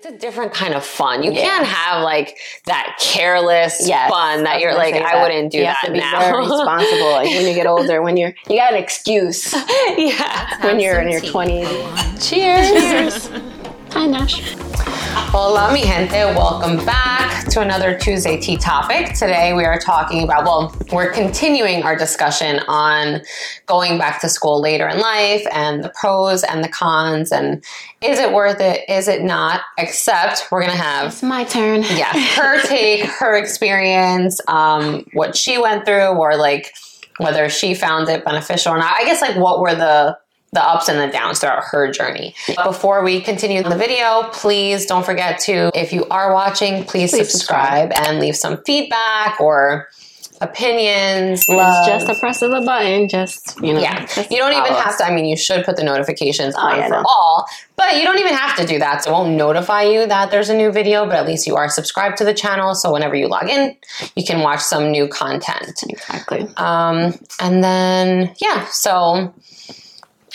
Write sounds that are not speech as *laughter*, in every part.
It's a different kind of fun. You can't have like that careless Yes, fun that you're like, say I that. wouldn't do you that have to be now. very *laughs* responsible like, when you get older. When you're you got an excuse *laughs* yeah. when you're in some your tea. twenties. Cheers. *laughs* Hi Nash. Hola, mi gente. Welcome back to another Tuesday Tea Topic. Today we are talking about, well, we're continuing our discussion on going back to school later in life and the pros and the cons and is it worth it? Is it not? Except we're going to have It's my turn. *laughs* yeah, her *laughs* take, her experience, um, what she went through, or like whether she found it beneficial or not. I guess like what were the the ups and the downs throughout her journey. Before we continue the video, please don't forget to, if you are watching, please, Please subscribe, and leave some feedback or opinions. It's just a press of a button. Just you know. Yeah, you don't even have to. I mean, you should put the notifications Oh, on yeah, for no. all, but you don't even have to do that. So it won't notify you that there's a new video, but at least you are subscribed to the channel. So whenever you log in, you can watch some new content. Exactly. Um, and then, yeah, so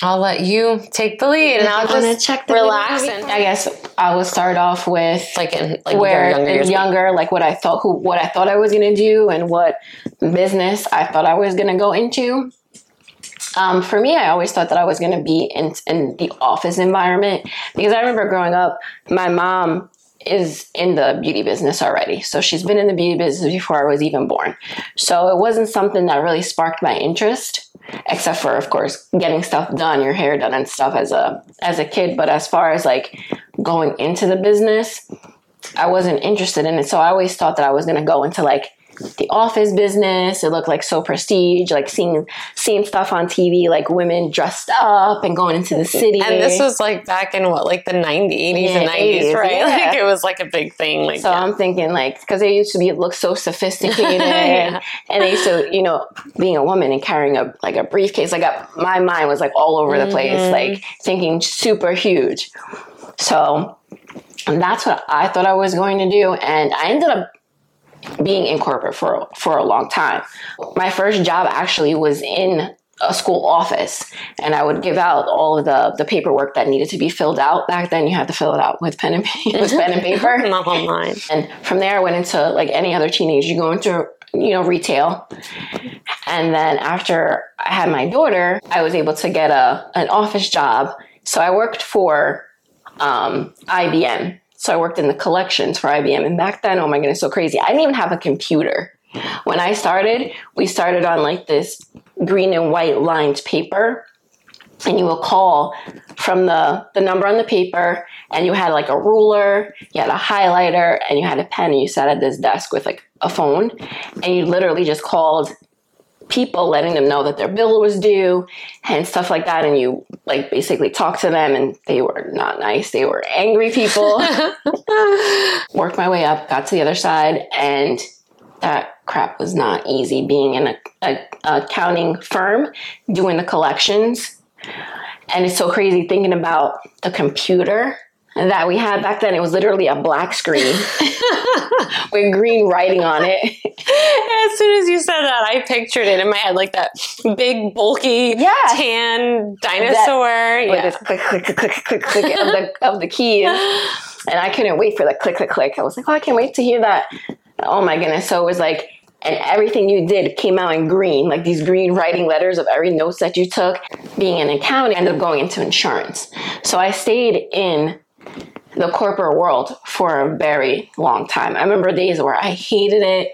I'll let you take the lead and I'll just check the relax and I guess I will start off with like in like where younger years. younger, like what I thought, who, what I thought I was gonna do, and what business I thought I was gonna go into. Um, for me, I always thought that I was gonna be in in the office environment because I remember growing up, my mom is in the beauty business already, so she's been in the beauty business before I was even born. So it wasn't something that really sparked my interest, except for, of course, getting stuff done, your hair done and stuff as a as a kid. But as far as like going into the business, I wasn't interested in it. So I always thought that I was going to go into like the office business. It looked like so prestige, like seeing seeing stuff on TV, like women dressed up and going into the city. And this was like back in what, like the 90s, 80s and 90s, 80s, right? *laughs* yeah. Like it was like a big thing. Like, so yeah. I'm thinking like because they used to be look so sophisticated, *laughs* Yeah. and they used to you know being a woman and carrying a like a briefcase. Like I, my mind was like all over the place, Mm-hmm. like thinking super huge. So and that's what I thought I was going to do, and I ended up being in corporate for for a long time. My first job actually was in a school office, and I would give out all of the the paperwork that needed to be filled out. Back then, you had to fill it out with pen and paper. with pen and paper. *laughs* not online. And from there, I went into like any other teenager. You go into you know retail, and then after I had my daughter, I was able to get a an office job. So I worked for um, IBM. So I worked in the collections for IBM. And back then, oh my goodness, so crazy! I didn't even have a computer. When I started, we started on like this green and white lined paper and you will call from the the number on the paper and you had like a ruler you had a highlighter and you had a pen and you sat at this desk with like a phone and you literally just called people letting them know that their bill was due and stuff like that. And you like basically talked to them and they were not nice. They were angry people. *laughs* *laughs* Worked my way up got to the other side and that crap was not easy being in a, a, a accounting firm doing the collections. And it's so crazy thinking about the computer that we had back then. It was literally a black screen *laughs* with green writing on it. As soon as you said that, I pictured it in my head, like that big, bulky, Yeah. tan dinosaur. With yeah. this click, click, click, click, click, click of the, *laughs* of the keys. And I couldn't wait for the click, click, click. I was like, oh, I can't wait to hear that. Oh my goodness. So it was like, and everything you did came out in green, like these green writing letters of every notes that you took. Being an accountant, I ended up going into insurance. So I stayed in the corporate world for a very long time. I remember days where I hated it.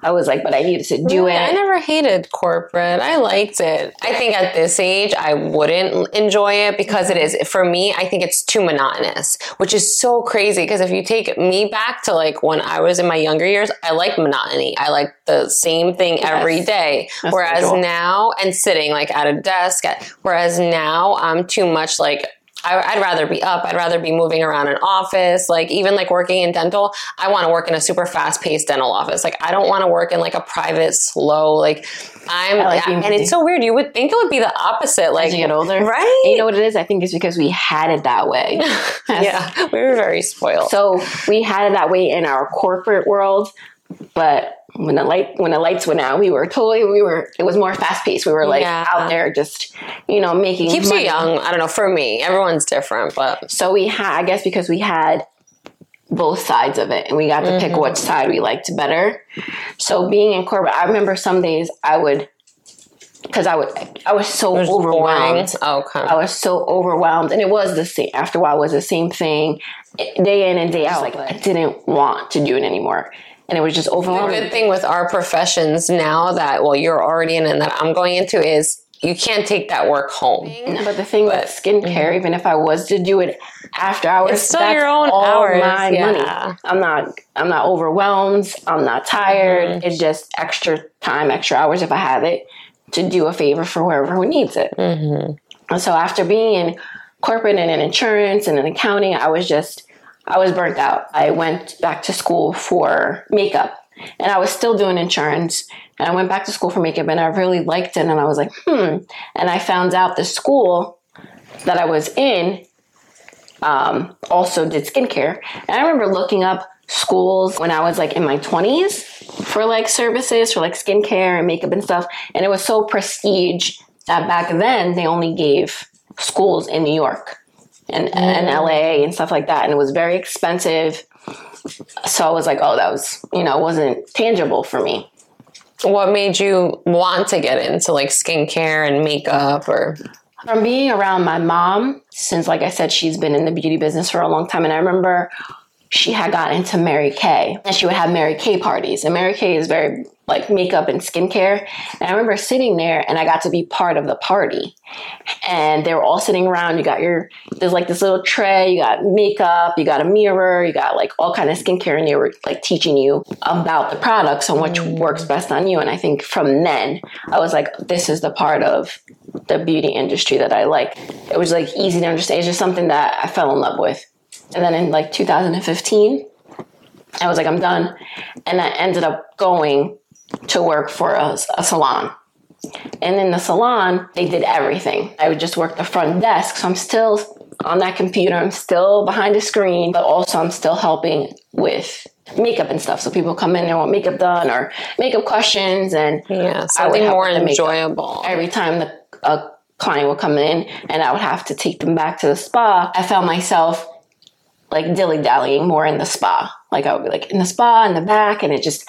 I was like, but I needed to do Really? I never hated corporate. I liked it. I think at this age, I wouldn't enjoy it because it is, for me, I think it's too monotonous, which is so crazy. Because if you take me back to like when I was in my younger years, I like monotony. I like the same thing every day. That's whereas now, and sitting like at a desk, whereas now I'm too much like, I, I'd rather be up. I'd rather be moving around an office. Like even like working in dental, I want to work in a super fast paced dental office. Like I don't want to work in like a private, slow. Like I'm, like and it's so weird. You would think it would be the opposite. Like As you get older, right? And you know what it is? I think it's because we had it that way. *laughs* yeah, we were very spoiled. So we had it that way in our corporate world, but when the light when the lights went out, we were totally we were it was more fast paced. We were like Yeah. out there just you know making keeps you money. young. I don't know. For me, everyone's different, but So we had I guess because we had both sides of it and we got to pick mm-hmm. which side we liked better. So being in corporate, I remember some days I would because I would I was so Boring. overwhelmed. Okay. I was so overwhelmed, and it was the same. After a while, it was the same thing, day in and day out. Like I didn't want to do it anymore, and it was just overwhelming. The good thing with our professions now that well you're already in and that I'm going into is you can't take that work home. But the thing with skincare, mm-hmm. even if I was to do it after hours, It's still that's your own all hours, my yeah. money. I'm not. I'm not overwhelmed. I'm not tired. Mm-hmm. It's just extra time, extra hours if I have it to do a favor for whoever who needs it. Mm-hmm. And so after being in corporate and in insurance and in accounting, I was just I was burnt out. I went back to school for makeup and I was still doing insurance. And I went back to school for makeup and I really liked it. And I was like, hmm. And I found out the school that I was in um, also did skincare. And I remember looking up schools when I was like in my 20s for like services for like skincare and makeup and stuff. And it was so prestige that back then they only gave schools in New York and, and LA and stuff like that. And it was very expensive. So I was like, oh, that was, you know, wasn't tangible for me. What made you want to get into like skincare and makeup or from being around my mom, since like I said, she's been in the beauty business for a long time, and I remember she had gotten into Mary Kay, and she would have Mary Kay parties, and Mary Kay is very like makeup and skincare. And I remember sitting there, and I got to be part of the party, and they were all sitting around. You got your there's like this little tray, you got makeup, you got a mirror, you got like all kind of skincare, and they were like teaching you about the products and which mm. works best on you. And I think from then I was like, this is the part of the beauty industry that I like. It was like easy to understand. It's just something that I fell in love with. And then in like 2015, I was like, I'm done. And I ended up going to work for a, a salon. And in the salon, they did everything. I would just work the front desk. So I'm still on that computer, I'm still behind the screen, but also I'm still helping with makeup and stuff. So people come in, they want makeup done or makeup questions. And yeah, something more with the makeup. enjoyable. every time the a client would come in and I would have to take them back to the spa, I found myself like dilly dallying more in the spa. Like I would be like in the spa in the back, and it just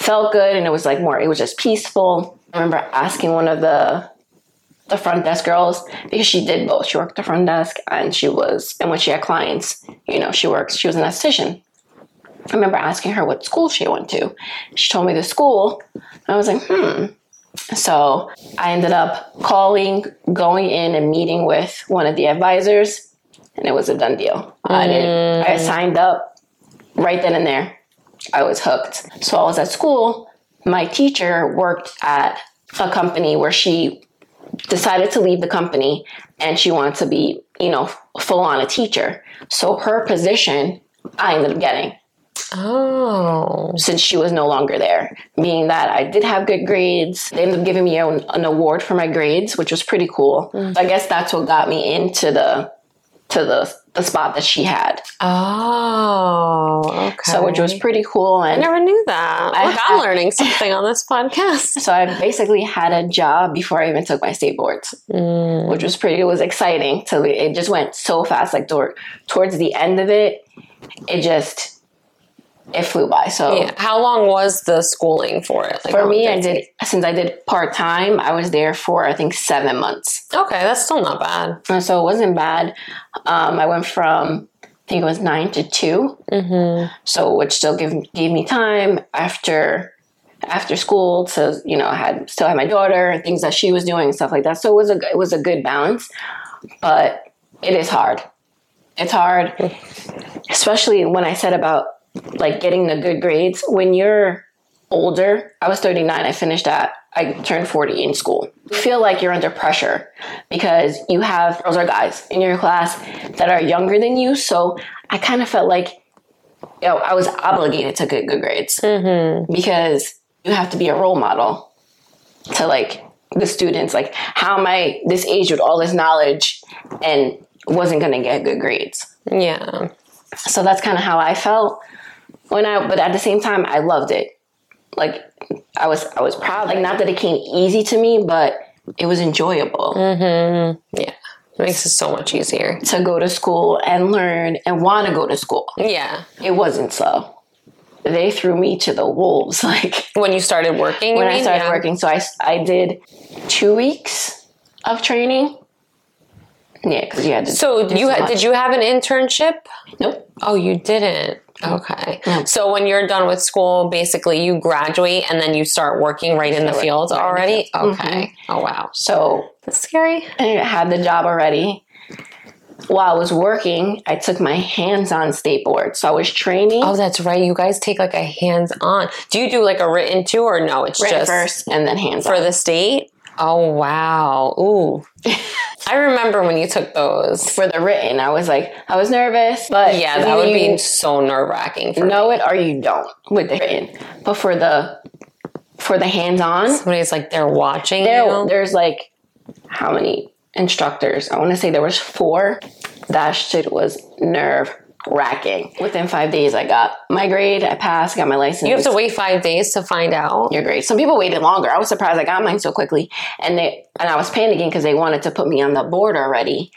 felt good, and it was like more. It was just peaceful. I remember asking one of the the front desk girls because she did both. She worked the front desk and she was, and when she had clients, you know, she works. She was an esthetician. I remember asking her what school she went to. She told me the school. I was like, hmm. So I ended up calling, going in and meeting with one of the advisors, and it was a done deal. I did. I signed up right then and there. I was hooked. So I was at school. My teacher worked at a company where she decided to leave the company and she wanted to be, you know, full on a teacher. So her position I ended up getting Oh. since she was no longer there. meaning that I did have good grades, they ended up giving me an, an award for my grades, which was pretty cool. Mm. So I guess that's what got me into the to the the spot that she had. Oh, okay. So which was pretty cool I never knew that. I had- I'm learning something on this *laughs* podcast. so I basically had a job before I even took my state boards, Mm. which was pretty. It was exciting. So it just went so fast. Like toward, towards the end of it, it just it flew by. So Yeah. How long was the schooling for it? Like, for me, I did since I did part time. I was there for I think seven months. Okay, that's still not bad. And so it wasn't bad. Um, I went from I think it was nine to 2 Mm-hmm. so which still gave gave me time after after school to you know I had still had my daughter and things that she was doing and stuff like that. So it was a it was a good balance, but it is hard. It's hard, especially when I said about like getting the good grades when you're older. I was 39. I finished at I turned 40 in school. You feel like you're under pressure because you have girls or guys in your class that are younger than you. So I kind of felt like you know, I was obligated to get good grades Mm-hmm. because you have to be a role model to like the students. Like, how am I this age with all this knowledge and wasn't going to get good grades? Yeah. So that's kind of how I felt when I, but at the same time, I loved it. Like, I was, I was proud. Like, not that it came easy to me, but it was enjoyable. Mm-hmm. Yeah. It makes it so much easier. to go to school and learn and want to go to school. Yeah. It wasn't so. They threw me to the wolves. *laughs* Like When you started working, when I mean? started Yeah. working, so I, I did two weeks of training. Yeah, because you had to. So do you had, much. did you have an internship? Nope. Oh, you didn't. Okay. No. So when you're done with school, basically you graduate and then you start working right in the field working right in the already. field. Mm-hmm. Okay. Oh wow, So that's scary. I had the job already. While I was working, I took my hands-on state board. So I was training Oh, that's right. You guys take like a hands-on. Do you do like a written too, or no? It's written just first and then hands-on. for the state. Oh wow. Ooh. *laughs* I remember when you took those. for the written, I was like, I was nervous, but Yeah, that would be so nerve-wracking for me. know it or you don't with the written. But for the for the hands-on, Somebody's like they're watching there you. there's like how many instructors? I want to say there was four. That shit was nerve wracking. Within five days, I got my grade. I passed. Got my license. You have to wait five days to find out. your grade. Some people waited longer. I was surprised I got mine so quickly, and they and I was panicking because they wanted to put me on the board already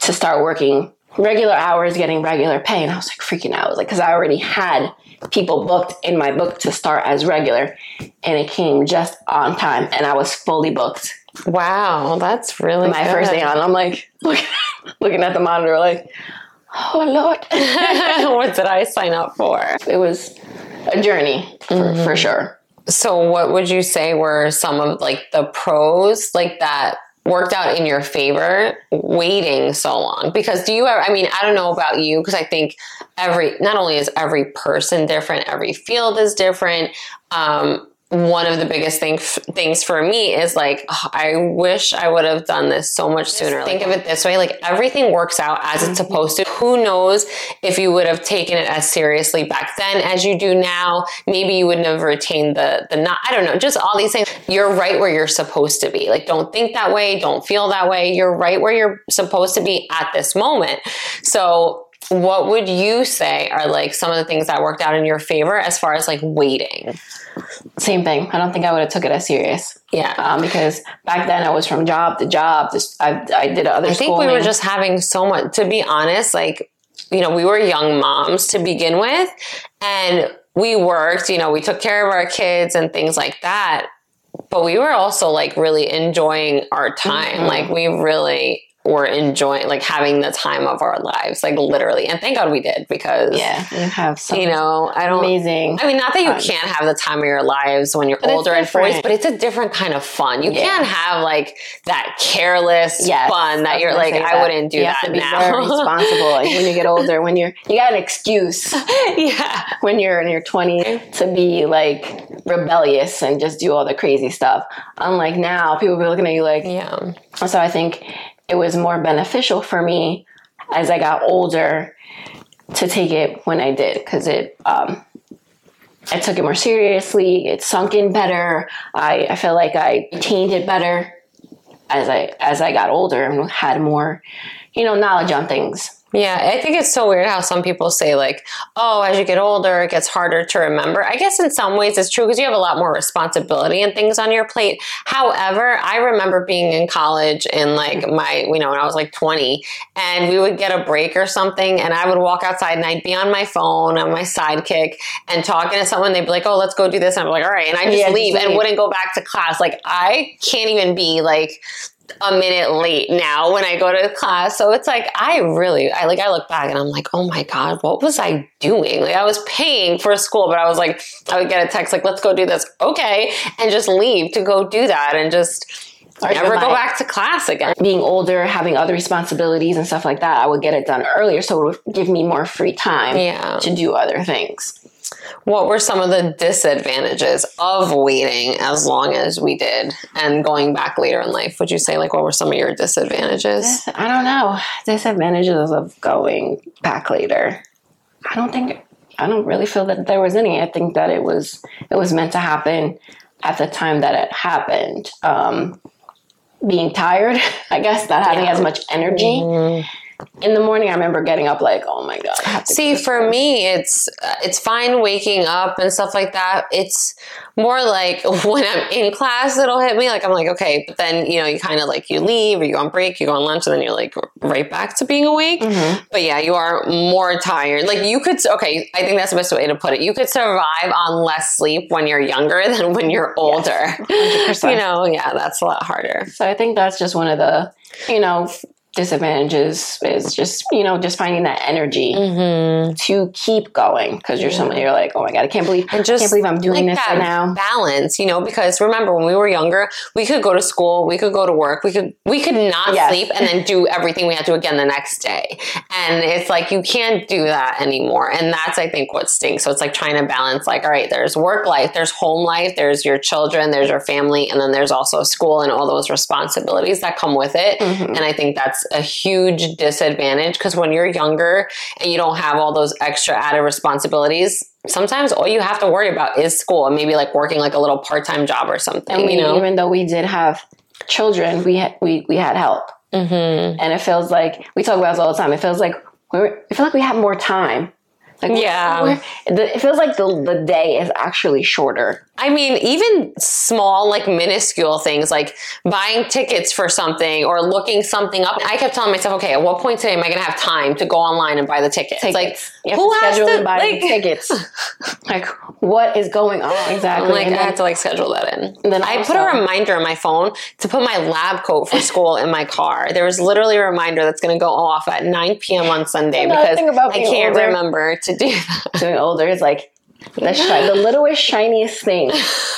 to start working regular hours, getting regular pay, and I was like freaking out. I was like, because I already had people booked in my book to start as regular, and it came just on time, and I was fully booked. Wow, that's really My good. first day on, I'm like look, *laughs* looking at the monitor, like, oh lord, *laughs* what did I sign up for? it was a journey for, Mm-hmm. for sure. So, what would you say were some of like the pros, like that worked out in your favor, waiting so long? Because do you ever? I mean, I don't know about you, because I think every not only is every person different, every field is different. Um, one of the biggest thing, things for me is like oh, I wish I would have done this so much sooner. Think of it this way: like everything works out as it's mm-hmm. supposed to. Who knows if you would have taken it as seriously back then as you do now? Maybe you wouldn't have retained the the not. I don't know. Just all these things. You're right where you're supposed to be. Like don't think that way. Don't feel that way. You're right where you're supposed to be at this moment. So what would you say are like some of the things that worked out in your favor as far as like waiting? Same thing. I don't think I would have took it as serious. Yeah. um, because back then I was from job to job. This, I, I did other. I think we were just having so much, to be honest, like, you know, we were young moms to begin with, and we worked, you know, we took care of our kids and things like that. But we were also like really enjoying our time. Mhm. Like, we really were enjoying, like, having the time of our lives, like, literally. And thank God we did because, yeah. You have some you know, I don't. amazing. I mean, not that you fun. can't have the time of your lives when you're But older and boys, different. but it's a different kind of fun. You can't have like that careless Yes, fun that you're like, I that. wouldn't do you that have to be now. Very *laughs* responsible. Like when you get older, when you're you got an excuse *laughs* yeah. when you're in your 20s to be like rebellious and just do all the crazy stuff. Unlike now, people be looking at you like. Yeah. So I think it was more beneficial for me as I got older to take it when I did because it. Um, I took it more seriously. It sunk in better. I, I feel like I retained it better as I as I got older and had more, you know, knowledge on things. Yeah, I think it's so weird how some people say like, "Oh, as you get older, it gets harder to remember." I guess in some ways it's true because you have a lot more responsibility and things on your plate. However, I remember being in college in like mm. my, you know, when I was like 20, and we would get a break or something, and I would walk outside and I'd be on my phone on my sidekick and talking to someone. They'd be like, "Oh, let's go do this," and I'm like, "All right," and I just Yeah, just leave and wouldn't go back to class. Like I can't even be like a minute late now when I go to class. So it's like I really I like I look back and I'm like, oh my God, what was I doing? Like I was paying for school, but I was like, I would get a text like, let's go do this. Okay. And just leave to go do that and just Or never go back to class again. Being older, having other responsibilities and stuff like that, I would get it done earlier, so it would give me more free time Yeah. to do other things. What were some of the disadvantages of waiting as long as we did and going back later in life? Would you say like what were some of your disadvantages? I don't know. Disadvantages of going back later. I don't think I don't really feel that there was any. I think that it was it was meant to happen at the time that it happened. Um, being tired, *laughs* I guess, not having Yeah. as much energy. Mhm. In the morning, I remember getting up like, oh my god. I have to See, this. for me, it's uh, it's fine waking up and stuff like that. It's more like *laughs* when I'm in class, it'll hit me. Like I'm like, okay, but then you know, you kind of like you leave or you go on break, you go on lunch, and then you're like right back to being awake. Mhm. But yeah, you are more tired. Like you could, okay, I think that's the best way to put it. You could survive on less sleep when you're younger *laughs* than when you're older. 100%. *laughs* You know, yeah, that's a lot harder. So I think that's just one of the, you know, disadvantages is just, you know, just finding that energy Mm-hmm. to keep going because you're someone you're like, oh my god, I can't believe, And just can't believe I'm doing like this right now. balance, you know, because remember when we were younger, we could go to school, we could go to work, we could we could not Yes. sleep and then do everything we had to again the next day. And it's like you can't do that anymore. And that's I think what stinks. So it's like trying to balance like, all right, there's work life, there's home life, there's your children, there's your family, and then there's also school and all those responsibilities that come with it. Mhm. And I think that's a huge disadvantage because when you're younger and you don't have all those extra added responsibilities, sometimes all you have to worry about is school and maybe like working like a little part time job or something, And we, you know? even though we did have children, we had we we had help, mm-hmm. and it feels like we talk about this all the time. It feels like we're, I feel like we have more time. Like Yeah. we're- the, it feels like the the day is actually shorter. I mean, even small, like minuscule things like buying tickets for something or looking something up. I kept telling myself, okay, at what point today am I going to have time to go online and buy the tickets? Like, Tickets. have who to has to, buy like- the tickets? *laughs* like what is going on exactly? I'm like, And I then- had to like schedule that in. And then I put a reminder on my phone to put my lab coat for school in my car. There was literally a reminder that's going to go off at 9 p.m. on Sunday because I can't older- remember to do *laughs* that. doing older is like the, shi- the littlest shiniest thing.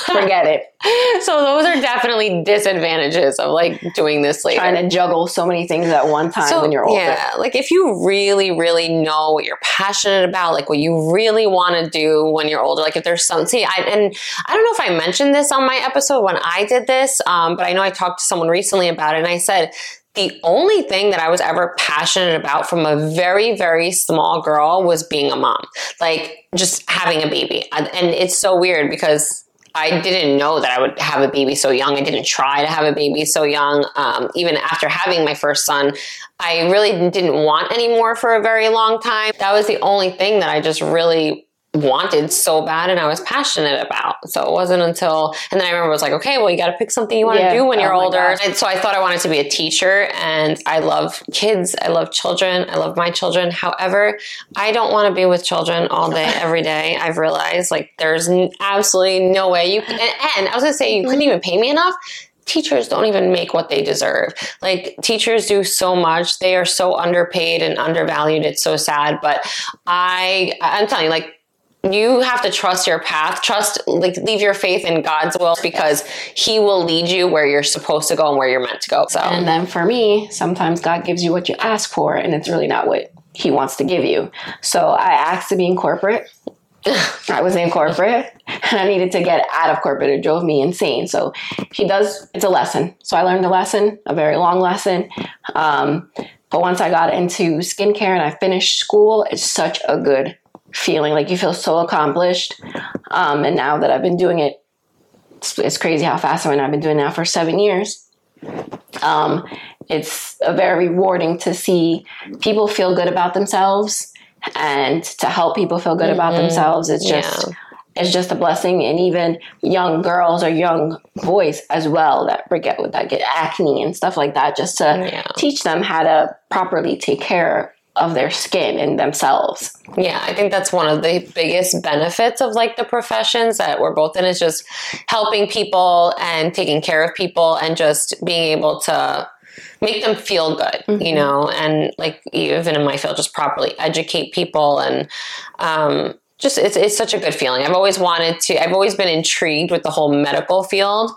Forget it. *laughs* So those are definitely disadvantages of like doing this later. Trying to juggle so many things at one time when you're older. Yeah, like if you really, really know what you're passionate about, like what you really want to do when you're older, like if there's some, see, I, and I don't know if I mentioned this on my episode when I did this, um, but I know I talked to someone recently about it and I said, the only thing that I was ever passionate about from a very, very small girl was being a mom, like just having a baby. And it's so weird because I didn't know that I would have a baby so young. I didn't try to have a baby so young. Um, even after having my first son, I really didn't want any more for a very long time. That was the only thing that I just really wanted so bad and I was passionate about. So it wasn't until, and then I remember I was like, okay, well, you got to pick something you want to Yeah. do when you're Oh older. And so I thought I wanted to be a teacher and I love kids. I love children. I love my children. However, I don't want to be with children all day, *laughs* every day. I've realized like there's absolutely no way you can, and, I was going to say, you couldn't even pay me enough teachers don't even make what they deserve. Like teachers do so much. They are so underpaid and undervalued. It's so sad. But I I'm telling you, like you have to trust your path. Trust like leave your faith in God's will because He will lead you where you're supposed to go and where you're meant to go. So And then for me, sometimes God gives you what you ask for, and it's really not what He wants to give you. So I asked to be in corporate. *laughs* I was in corporate and I needed to get out of corporate. It drove me insane. So he does, it's a lesson. So I learned a lesson, a very long lesson. Um, but once I got into skincare and I finished school, it's such a good feeling. Like you feel so accomplished. Um, and now that I've been doing it, it's, it's crazy how fast I went. I've been doing it now for seven years. Um, it's a very rewarding to see people feel good about themselves and to help people feel good about themselves. It's just Yeah. it's just a blessing, and even young girls or young boys as well that get that get acne and stuff like that, just to Yeah. teach them how to properly take care of their skin and themselves. Yeah, I think that's one of the biggest benefits of like the professions that we're both in is just helping people and taking care of people and just being able to make them feel good, you know, and like even in my field, just properly educate people and um, just it's it's such a good feeling. I've always wanted to. I've always been intrigued with the whole medical field,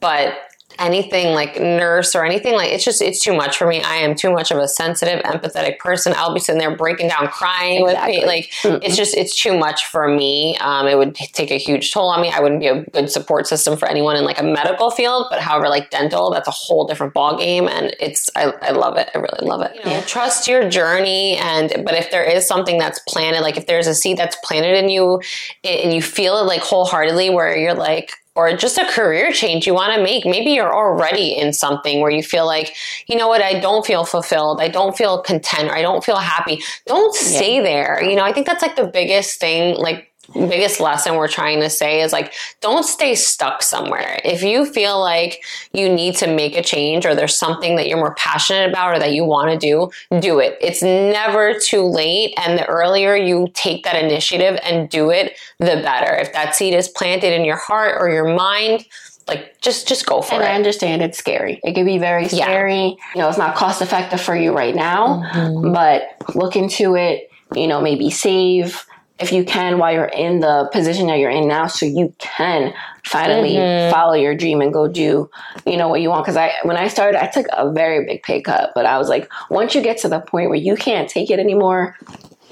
but anything like nurse or anything like it's just it's too much for me. I am too much of a sensitive, empathetic person. I'll be sitting there breaking down, crying Exactly. with me. Like it's just it's too much for me. Um, it would take a huge toll on me. I wouldn't be a good support system for anyone in like a medical field. But however, like dental, that's a whole different ball game, and it's I, I love it. I really love it. You know, trust your journey, and but if there is something that's planted, like if there's a seed that's planted in you, and you feel it like wholeheartedly, where you're like or just a career change you want to make. Maybe you're already in something where you feel like, you know what, I don't feel fulfilled. I don't feel content or I don't feel happy. Don't stay yeah. there. You know, I think that's like the biggest thing, like biggest lesson we're trying to say is like don't stay stuck somewhere if you feel like you need to make a change or there's something that you're more passionate about or that you want to do do it it's never too late and the earlier you take that initiative and do it the better if that seed is planted in your heart or your mind like just just go for and it. I understand it's scary. It can be very scary. Yeah. You know, it's not cost effective for you right now, mm-hmm. but look into it, you know, maybe save if you can while you're in the position that you're in now so you can finally mm-hmm. follow your dream and go do you know what you want because i when i started i took a very big pay cut but i was like once you get to the point where you can't take it anymore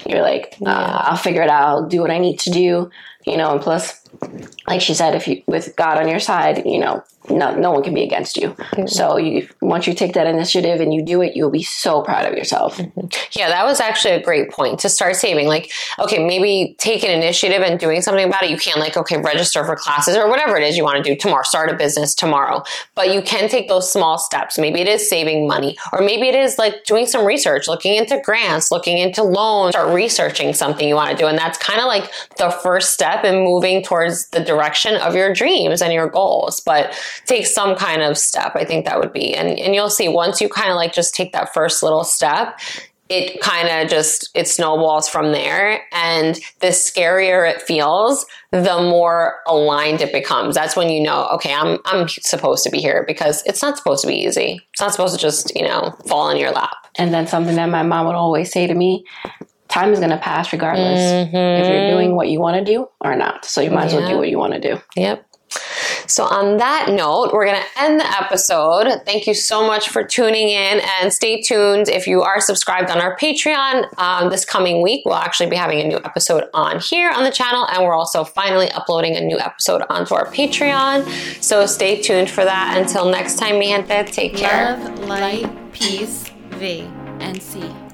you're like uh, yeah. i'll figure it out i'll do what i need to do you know and plus like she said if you with god on your side you know no, no one can be against you. Mm-hmm. So you, once you take that initiative and you do it, you'll be so proud of yourself. Mm-hmm. Yeah, that was actually a great point to start saving. Like, okay, maybe take an initiative and doing something about it. You can't like, okay, register for classes or whatever it is you want to do tomorrow, start a business tomorrow. But you can take those small steps. Maybe it is saving money, or maybe it is like doing some research, looking into grants, looking into loans, start researching something you want to do. And that's kind of like the first step in moving towards the direction of your dreams and your goals. But take some kind of step. I think that would be, and, and you'll see once you kind of like just take that first little step, it kind of just it snowballs from there. And the scarier it feels the more aligned it becomes. That's when you know okay i'm i'm supposed to be here because it's not supposed to be easy. It's not supposed to just you know fall in your lap. And then something that my mom would always say to me time is going to pass regardless mm-hmm. if you're doing what you want to do or not. So you might yeah. as well do what you want to do. Yep so, on that note, we're going to end the episode. Thank you so much for tuning in and stay tuned. If you are subscribed on our Patreon, um, this coming week, we'll actually be having a new episode on here on the channel, and we're also finally uploading a new episode onto our Patreon. So, stay tuned for that. Until next time, mi take care. Love, light, peace, Vee, and Cee.